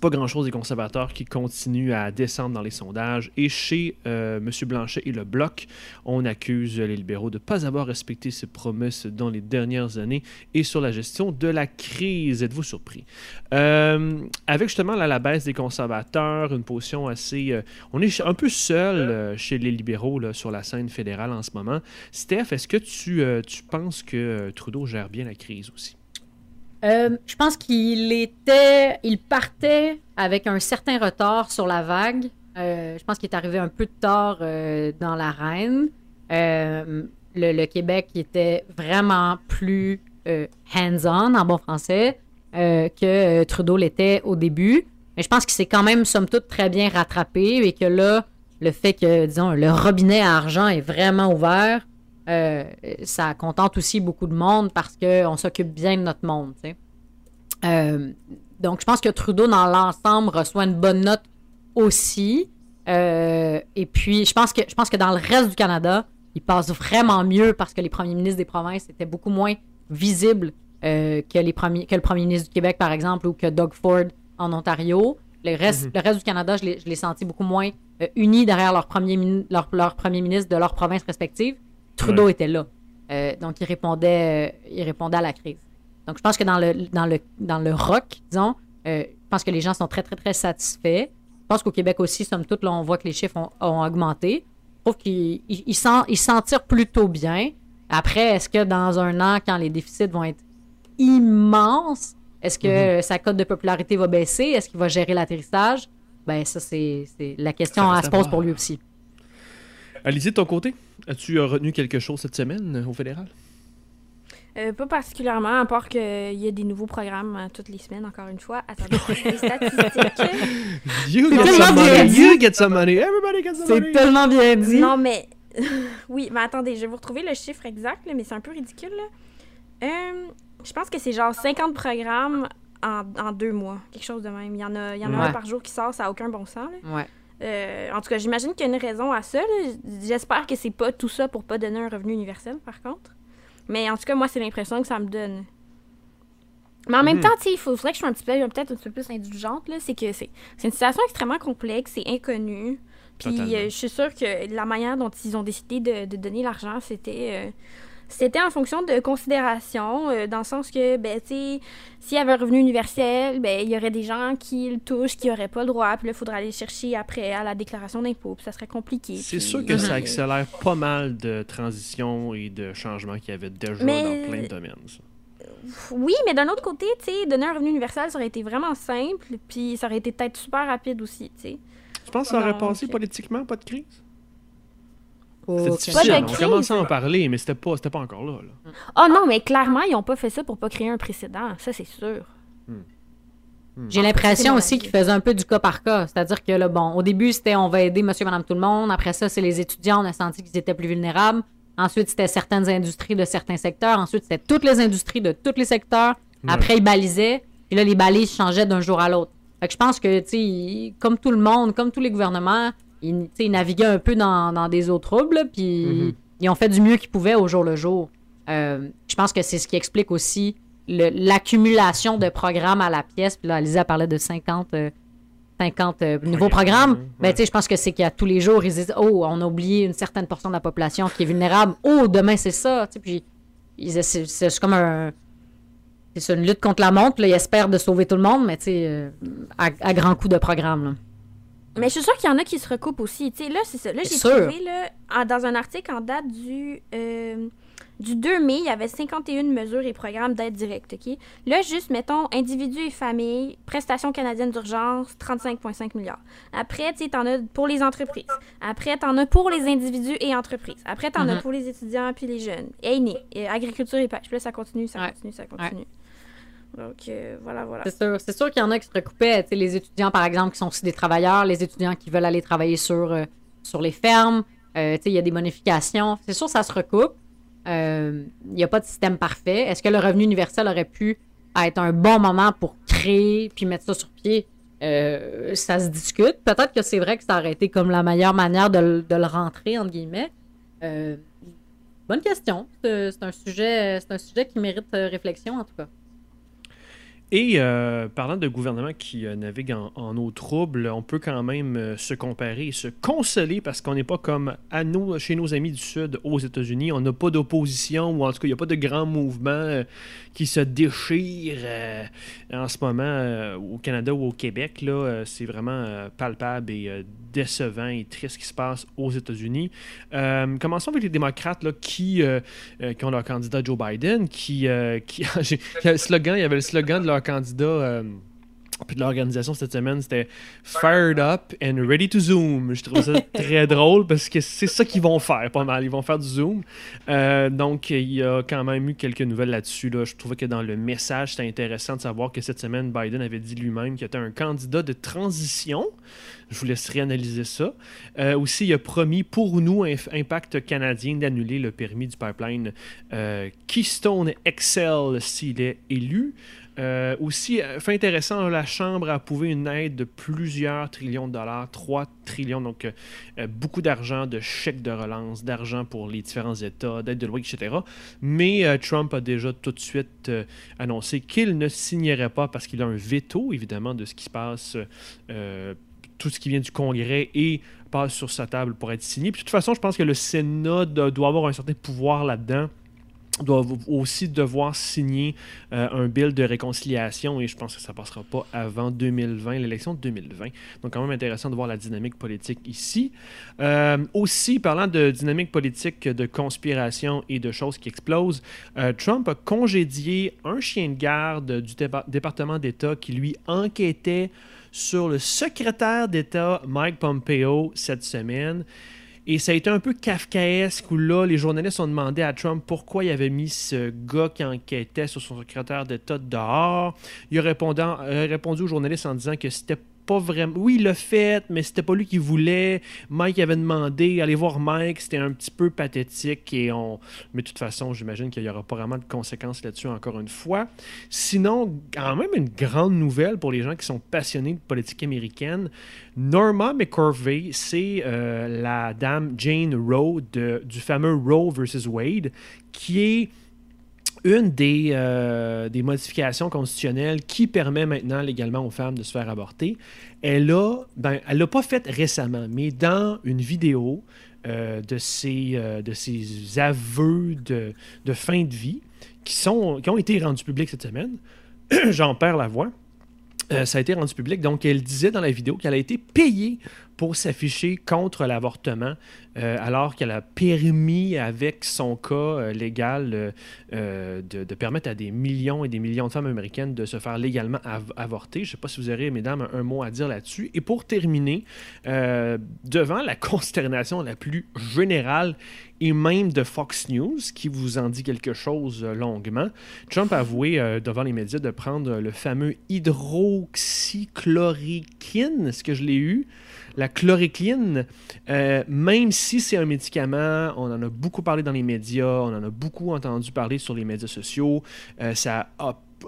pas grand-chose des conservateurs qui continuent à descendre dans les sondages. Et chez euh, M. Blanchet et le Bloc, on accuse les libéraux de ne pas avoir respecté ses promesses dans les dernières années et sur la gestion de la crise. Êtes-vous surpris? Euh, avec justement la baisse des conservateurs, une position assez... Euh, on est un peu seul chez les libéraux là, sur la scène fédérale en ce moment. Steph, est-ce que tu, tu penses que Trudeau gère bien la crise aussi? Euh, je pense qu'il était, il partait avec un certain retard sur la vague. Euh, je pense qu'il est arrivé un peu tard euh, dans l'arène. Le, Québec était vraiment plus hands-on en bon français que Trudeau l'était au début. Mais je pense qu'il s'est quand même, somme toute, très bien rattrapé et que là, le fait que, disons, le robinet à argent est vraiment ouvert, euh, ça contente aussi beaucoup de monde parce qu'on s'occupe bien de notre monde. Euh, donc, je pense que Trudeau, dans l'ensemble, reçoit une bonne note aussi. Euh, et puis, je pense, que, je pense que dans le reste du Canada, il passe vraiment mieux parce que les premiers ministres des provinces étaient beaucoup moins visibles que, les premiers, que le premier ministre du Québec, par exemple, ou que Doug Ford en Ontario. Le reste, mhm. le reste du Canada, je l'ai senti beaucoup moins unis derrière leur premier, leur, leur premier ministre de leur province respective. Trudeau était là. Euh, donc, il répondait, euh, il répondait à la crise. Donc, je pense que dans le, dans le, dans le rock, disons, euh, je pense que les gens sont très, très, très satisfaits. Je pense qu'au Québec aussi, somme toute, là, on voit que les chiffres ont, augmenté. Je trouve qu'ils ils, s'en tirent plutôt bien. Après, est-ce que dans un an, quand les déficits vont être immenses, est-ce que mm-hmm. sa cote de popularité va baisser? Est-ce qu'il va gérer l'atterrissage? Ben, ça, c'est la question à se pose pour lui aussi. Alizé, de ton côté, as-tu euh, retenu quelque chose cette semaine euh, au fédéral? Euh, pas particulièrement, à part qu'il y a des nouveaux programmes toutes les semaines, encore une fois. Attendez, les statistiques. you get some money, you get some money, everybody gets some money. C'est tellement bien dit. Non, mais... oui, mais attendez, je vais vous retrouver le chiffre exact, mais c'est un peu ridicule. je pense que c'est genre 50 programmes en, deux mois, quelque chose de même. Il y en a, il y en a un par jour qui sort, ça n'a aucun bon sens. Là. Ouais. Euh, en tout cas, j'imagine qu'il y a une raison à ça. J'espère que c'est pas tout ça pour pas donner un revenu universel, par contre. Mais en tout cas, moi, c'est l'impression que ça me donne. Mais en même mhm. temps, il faudrait que je sois un petit peu, peut-être un petit peu plus indulgente. C'est que c'est une situation extrêmement complexe, c'est inconnu. Puis euh, je suis sûre que la manière dont ils ont décidé de, donner l'argent, c'était. Euh, c'était en fonction de considération, euh, dans le sens que, ben, tu sais, s'il y avait un revenu universel, ben, il y aurait des gens qui le touchent, qui n'auraient pas le droit, puis là, il faudrait aller chercher après à la déclaration d'impôt, puis ça serait compliqué. C'est sûr que ça accélère pas mal de transitions et de changements qu'il y avait déjà dans plein de domaines. Oui, mais d'un autre côté, tu sais, donner un revenu universel, ça aurait été vraiment simple, puis ça aurait été peut-être super rapide aussi, tu sais. Tu penses que ça aurait passé politiquement, pas de crise? C'était difficile. On commençait à en parler, mais c'était pas, pas encore là. Oh non, mais clairement, ils n'ont pas fait ça pour pas créer un précédent. Ça, c'est sûr. Hmm. J'ai l'impression aussi qu'il faisait un peu du cas par cas. C'est-à-dire que, là, bon, au début, c'était on va aider monsieur, madame, tout le monde. Après ça, c'est les étudiants, on a senti qu'ils étaient plus vulnérables. Ensuite, c'était certaines industries de certains secteurs. Ensuite, c'était toutes les industries de tous les secteurs. Après, ils balisaient. Et là, les balises changeaient d'un jour à l'autre. Fait que je pense que, tu sais, comme tout le monde, comme tous les gouvernements, ils, ils naviguaient un peu dans, dans des eaux troubles, puis Mhm. ils ont fait du mieux qu'ils pouvaient au jour le jour. Euh, je pense que c'est ce qui explique aussi l'accumulation de programmes à la pièce. Puis là, Lisa parlait de 50, euh, 50 euh, nouveaux programmes. ouais. Ben, tu sais, je pense que c'est a tous les jours, ils disent Oh, on a oublié une certaine portion de la population qui est vulnérable. Oh, demain, c'est ça. Puis c'est comme un. C'est une lutte contre la montre. Là, ils espèrent de sauver tout le monde, mais tu sais, à, à grands coups de programme. là. Mais je suis sûre qu'il y en a qui se recoupent aussi. Tu sais, là, c'est ça. Là, j'ai trouvé, là, en- dans un article en date du, euh, du 2 mai, il y avait 51 mesures et programmes d'aide directe, OK? Là, juste, mettons, individus et familles, prestations canadiennes d'urgence, 35,5 milliards. Après, tu sais, t'en as pour les entreprises. Après, t'en as pour les individus et entreprises. Après, t'en as Mhm. pour les étudiants puis les jeunes. Aînés, et agriculture et pêche. Puis là, ça continue, ça Ouais. continue, ça continue. Donc, euh, voilà, voilà. C'est sûr, c'est sûr qu'il y en a qui se recoupaient. Les étudiants, par exemple, qui sont aussi des travailleurs, les étudiants qui veulent aller travailler sur, euh, les fermes. Euh, il y a des bonifications. C'est sûr, ça se recoupe. Il n'y a pas de système parfait. Est-ce que le revenu universel aurait pu être un bon moment pour créer puis mettre ça sur pied? Ça se discute. Peut-être que c'est vrai que ça aurait été comme la meilleure manière de, le- de le rentrer, entre guillemets. Bonne question. C'est un, sujet, c'est un sujet qui mérite réflexion, en tout cas. Et euh, parlant de gouvernement qui euh, navigue en, eau trouble, on peut quand même euh, se comparer et se consoler parce qu'on n'est pas comme chez nos amis du Sud aux États-Unis. On n'a pas d'opposition ou en tout cas, il n'y a pas de grands mouvements euh, qui se déchirent en ce moment au Canada ou au Québec. Là, c'est vraiment palpable et décevant et triste ce qui se passe aux États-Unis. Commençons avec les démocrates là, qui, ont leur candidat Joe Biden, qui, qui le slogan, il y avait le slogan de leur candidat euh, puis de l'organisation cette semaine, c'était Fired up and ready to zoom. Je trouve ça très drôle parce que c'est ça qu'ils vont faire pas mal. Ils vont faire du zoom. Euh, donc, il y a quand même eu quelques nouvelles là-dessus. Là. Je trouvais que dans le message, c'était intéressant de savoir que cette semaine, Biden avait dit lui-même qu'il était un candidat de transition. Je vous laisserai analyser ça. Euh, aussi, il a promis pour nous, Impact canadien, d'annuler le permis du pipeline euh, Keystone XL s'il est élu. Euh, aussi, euh, fait intéressant, la Chambre a approuvé une aide de plusieurs trillions de dollars, 3 trillions, donc euh, beaucoup d'argent, de chèques de relance, d'argent pour les différents États, d'aide de loi, etc. Mais Trump a déjà tout de suite annoncé qu'il ne signerait pas parce qu'il a un veto, évidemment, de ce qui se passe, tout ce qui vient du Congrès et passe sur sa table pour être signé. Puis, de toute façon, je pense que le Sénat do- doit avoir un certain pouvoir là-dedans doivent aussi devoir signer euh, un bill de réconciliation et je pense que ça passera pas avant 2020, l'élection de 2020. Donc quand même intéressant de voir la dynamique politique ici. Euh, aussi, parlant de dynamique politique, de conspiration et de choses qui explosent, euh, Trump a congédié un chien de garde du dépa- département d'État qui lui enquêtait sur le secrétaire d'État Mike Pompeo cette semaine. Et ça a été un peu kafkaesque où là, les journalistes ont demandé à Trump pourquoi il avait mis ce gars qui enquêtait sur son secrétaire d'État dehors. Il a répondu, a répondu aux journalistes en disant que c'était pas vraiment. Oui, il l'a fait, mais c'était pas lui qui voulait. Mike avait demandé, allez voir Mike, c'était un petit peu pathétique. Et on... Mais de toute façon, j'imagine qu'il n'y aura pas vraiment de conséquences là-dessus encore une fois. Sinon, quand même une grande nouvelle pour les gens qui sont passionnés de politique américaine. Norma McCorvey, c'est euh, la dame Jane Roe du fameux Roe versus Wade, qui est une des, euh, des modifications constitutionnelles qui permet maintenant légalement aux femmes de se faire avorter. Elle a, ben, elle l'a pas faite récemment, mais dans une vidéo euh, de, ses, euh, de ses aveux de, de fin de vie qui, sont, qui ont été rendus publics cette semaine, j'en perds la voix. Ça a été rendu public. Donc, elle disait dans la vidéo qu'elle a été payée pour s'afficher contre l'avortement, euh, alors qu'elle a permis, avec son cas euh, légal, euh, de, permettre à des millions et des millions de femmes américaines de se faire légalement avorter. Je ne sais pas si vous aurez, mesdames, un, mot à dire là-dessus. Et pour terminer, devant la consternation la plus générale et même de Fox News, qui vous en dit quelque chose longuement, Trump a avoué devant les médias de prendre le fameux hydroxychloroquine, est-ce que je l'ai eu? La chloroquine, euh, même si c'est un médicament, on en a beaucoup parlé dans les médias, on en a beaucoup entendu parler sur les médias sociaux, euh, ça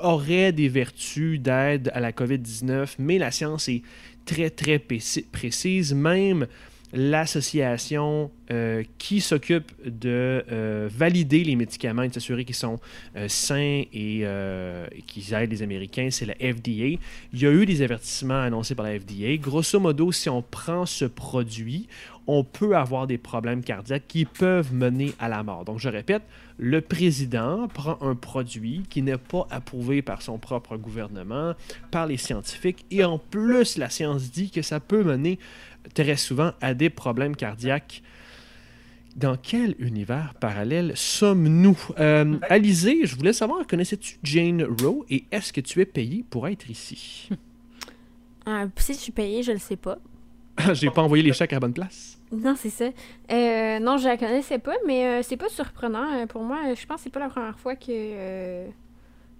aurait des vertus d'aide à la COVID-19, mais la science est très, très précise. Même l'association euh, qui s'occupe de euh, valider les médicaments et de s'assurer qu'ils sont euh, sains et, qu'ils aident les Américains, c'est la FDA. Il y a eu des avertissements annoncés par la FDA. Grosso modo, si on prend ce produit, on peut avoir des problèmes cardiaques qui peuvent mener à la mort. Donc, je répète, le président prend un produit qui n'est pas approuvé par son propre gouvernement, par les scientifiques, et en plus, la science dit que ça peut mener très souvent à des problèmes cardiaques. Dans quel univers parallèle sommes-nous? Euh, Alizé, je voulais savoir, connaissais-tu Jane Rowe et est-ce que tu es payé pour être ici? Euh, si je suis payé, je le sais pas. J'ai pas envoyé les chèques à la bonne place. Non, c'est ça. Euh, non, je la connaissais pas, mais euh, c'est pas surprenant. pour moi, je pense que c'est pas la première fois que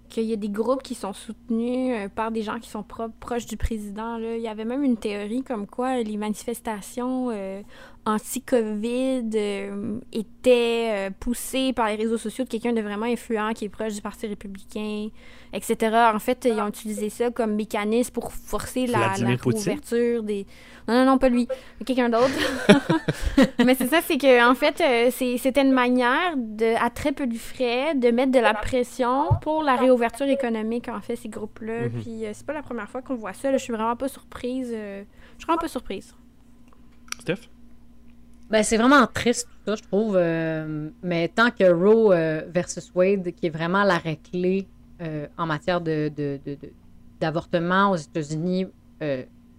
qu'il y a des groupes qui sont soutenus euh, par des gens qui sont proches du président. Il y avait même une théorie comme quoi les manifestations euh, anti-COVID euh, étaient poussées par les réseaux sociaux de quelqu'un de vraiment influent qui est proche du Parti républicain, etc. En fait, ils ont utilisé ça comme mécanisme pour forcer la, la réouverture des... Non, non, non, pas lui. Quelqu'un d'autre. Mais c'est ça, c'est que en fait, c'était une manière, de, à très peu de frais, de mettre de la pression pour la réouverture ouverture économique, en fait, ces groupes-là. Mhm. Puis euh, c'est pas la première fois qu'on voit ça. Je suis vraiment pas surprise. Euh, je suis vraiment pas surprise. Steph? Ben, c'est vraiment triste, tout ça, je trouve. Euh, mais tant que Roe versus Wade, qui est vraiment l'arrêt clé en matière de, d'avortement aux États-Unis,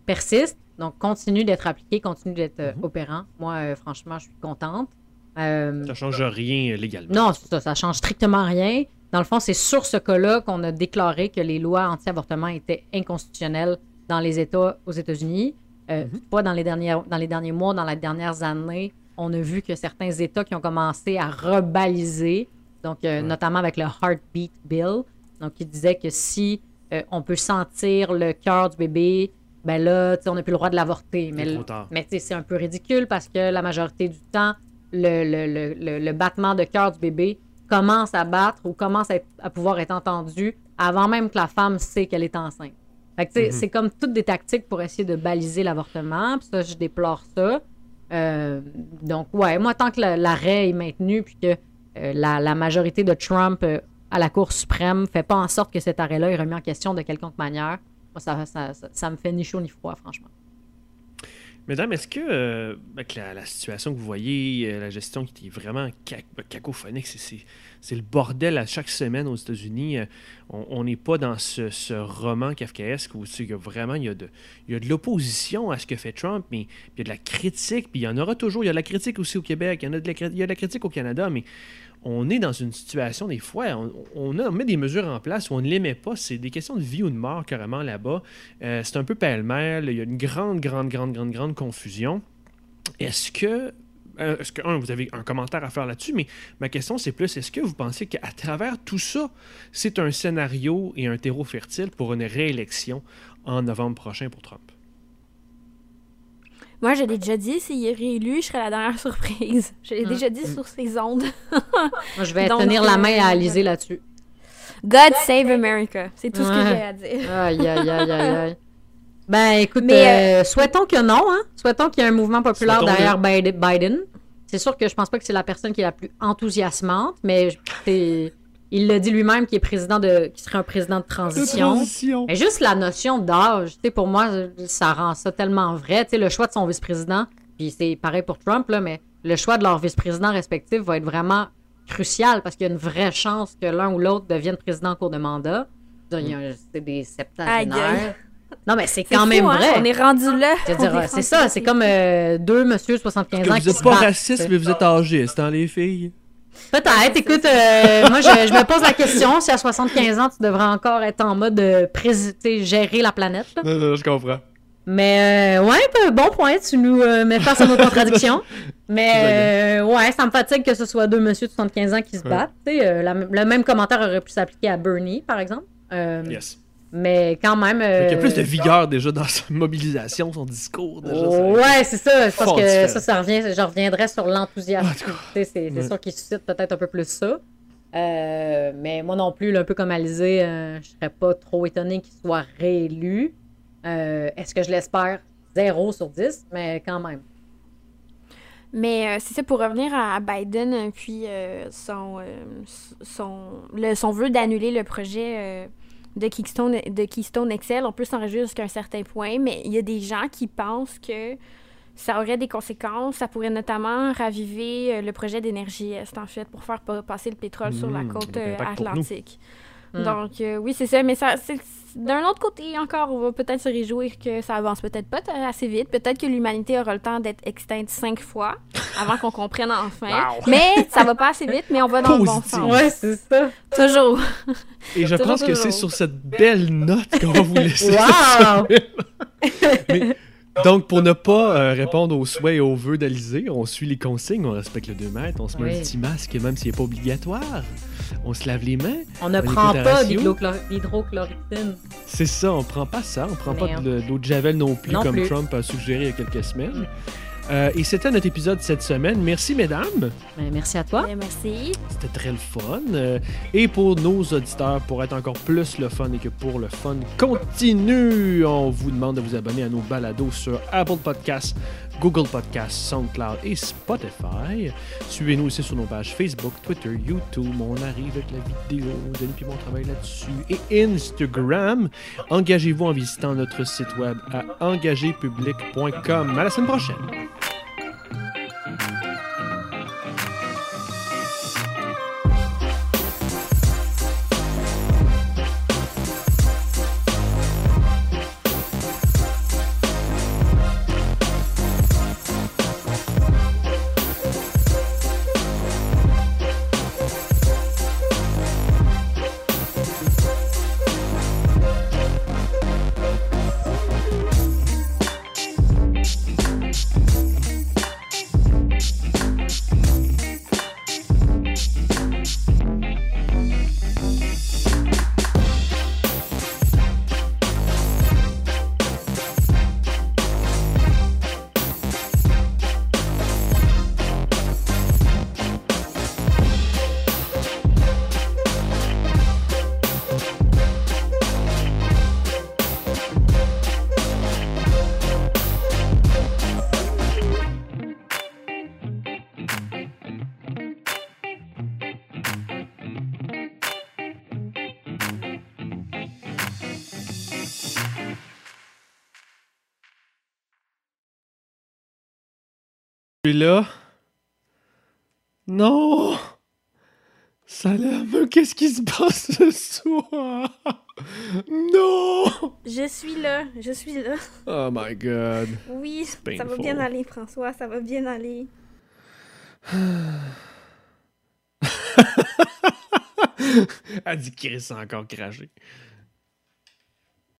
persiste, donc continue d'être appliqué, continue d'être mhm. opérant. Moi, franchement, je suis contente. ça change rien légalement. Non, ça, ça change strictement rien. Dans le fond, c'est sur ce cas-là qu'on a déclaré que les lois anti-avortement étaient inconstitutionnelles dans les États aux États-Unis. Euh, Pas mhm. dans les, dernières, dans les derniers mois, dans les dernières années, on a vu que certains États qui ont commencé à rebaliser, donc euh, notamment avec le Heartbeat Bill, donc qui disait que si euh, on peut sentir le cœur du bébé, ben là, on n'a plus le droit de l'avorter. Mais, mais c'est un peu ridicule parce que la majorité du temps, le, le, le, le battement de cœur du bébé commence à battre ou commence à, pouvoir être entendu avant même que la femme sait qu'elle est enceinte. Mhm. C'est comme toutes des tactiques pour essayer de baliser l'avortement. Puis ça, je déplore ça. Euh, donc, ouais, moi, tant que l'arrêt est maintenu, puis que euh, la, majorité de Trump euh, à la Cour suprême fait pas en sorte que cet arrêt-là est remis en question de quelconque manière, moi, ça, ça, ça me fait ni chaud ni froid, franchement. Mesdames, est-ce que, euh, avec la, situation que vous voyez, euh, la gestion qui est vraiment cacophonique, c'est le bordel à chaque semaine aux États-Unis. Euh, on n'est pas dans ce, roman kafkaesque où il y a vraiment il y a de, l'opposition à ce que fait Trump, mais il y a de la critique, puis il y en aura toujours. Il y a de la critique aussi au Québec, il y, a de la, il y a de la critique au Canada, mais on est dans une situation, des fois, on, met des mesures en place où on ne les met pas. C'est des questions de vie ou de mort carrément là-bas. Euh, c'est un peu pêle-mêle. Il y a une grande, grande, grande, grande, grande confusion. Est-ce que euh, est-ce que, un, vous avez un commentaire à faire là-dessus, mais ma question, c'est plus, est-ce que vous pensez qu'à travers tout ça, c'est un scénario et un terreau fertile pour une réélection en novembre prochain pour Trump? Moi, je l'ai déjà dit, s'il est réélu, je serai la dernière surprise. Je l'ai déjà dit sur ses ondes. Moi, je vais tenir la main à euh, Alizé là-dessus. God save America. C'est tout ce que j'ai à dire. aïe, aïe, aïe, aïe, Ben, écoute, euh, euh, souhaitons que non, hein? Souhaitons qu'il y ait un mouvement populaire derrière Biden. C'est sûr que je pense pas que c'est la personne qui est la plus enthousiasmante, mais c'est il l'a dit lui-même qu'il est président de, qu'il serait un président de transition. Mais juste la notion d'âge, tu pour moi, ça rend ça tellement vrai. Tu le choix de son vice-président, puis c'est pareil pour Trump, là, mais le choix de leur vice-président respectif va être vraiment crucial parce qu'il y a une vraie chance que l'un ou l'autre devienne président en cours de mandat. C'est des septagénaires. Non, mais c'est C'est quand fou, même hein? vrai. On est rendu là. Je veux On dire, est c'est ça, là. c'est comme euh, deux monsieur de 75 Que ans vous qui êtes se pas raciste, mais vous êtes âgé, c'est dans les filles? Peut-être, écoute, euh, moi je, je me pose la question, si à 75 ans tu devrais encore être en mode euh, tu sais, gérer la planète. là. Non, non, je comprends. Mais euh, ouais, bon point, tu nous euh, mets face à nos contradictions. Mais euh, ouais, ça me fatigue que ce soit deux monsieur de 75 ans qui se Ouais. battent. tu sais, euh, la- le même commentaire aurait pu s'appliquer à Bernie, par exemple. Euh, Yes. Mais quand même. Qu'il y a euh, plus de vigueur déjà dans sa mobilisation, son discours. Déjà, ça- Ouais, c'est ça. Je pense que ça, ça revient, je reviendrais sur l'enthousiasme. Sais, C'est ouais. sûr qu'il suscite peut-être un peu plus ça. Euh, mais moi non plus, là, un peu comme Alizé, euh, je serais pas trop étonnée qu'il soit réélu. Euh, Est-ce que je l'espère? 0 sur 10, mais quand même. Mais euh, c'est ça, pour revenir à à Biden, euh, puis euh, son, euh, son, le, son vœu d'annuler le projet euh, de, Keystone, de Keystone Excel, on peut s'en réjouir jusqu'à un certain point, mais il y a des gens qui pensent que ça aurait des conséquences. Ça pourrait notamment raviver euh, le projet d'énergie Est, en fait, pour faire pa- passer le pétrole sur la Mmh, côte euh, pour nous. Hmm. Donc, euh, oui, c'est ça. Mais ça, c'est- d'un autre côté, encore, on va peut-être se réjouir que ça avance peut-être pas assez vite. Peut-être que l'humanité aura le temps d'être extincte cinq fois avant qu'on comprenne enfin. Wow. Mais ça va pas assez vite, mais on va dans le bon sens. Ouais, c'est ça. Toujours. Et je Toujours, pense que c'est sur cette belle note qu'on va vous laisser. Wow! Mais, donc, pour ne pas euh, répondre aux souhaits et aux vœux d'Alizé, on suit les consignes, on respecte le 2 mètres, on se met Oui. un petit masque même s'il n'est pas obligatoire. On se lave les mains. On ne On prend pas d'hydrochloroquine. C'est ça, on prend pas ça, on prend pas Mais, d'eau de javel non plus, Non comme plus. Trump a suggéré il y a quelques semaines. Euh, et c'était notre épisode cette semaine. Merci, mesdames. Ben, merci à toi. Eh, merci. C'était très le fun. Euh, et pour nos auditeurs, pour être encore plus le fun et que pour le fun continue, on vous demande de vous abonner à nos balados sur Apple Podcasts, Google Podcasts, SoundCloud et Spotify. Suivez-nous aussi sur nos pages Facebook, Twitter, YouTube. On arrive avec la vidéo. Denis puis moi, on travaille là-dessus. Et Instagram. Engagez-vous en visitant notre site web à engagépublic.com. À la semaine prochaine. Là. Non! Salam, qu'est-ce qui se passe ce soir? Non! Je suis là. Je suis là. Oh my god. Oui, ça va bien aller, François. Ça va bien aller. Elle dit Chris a encore craché.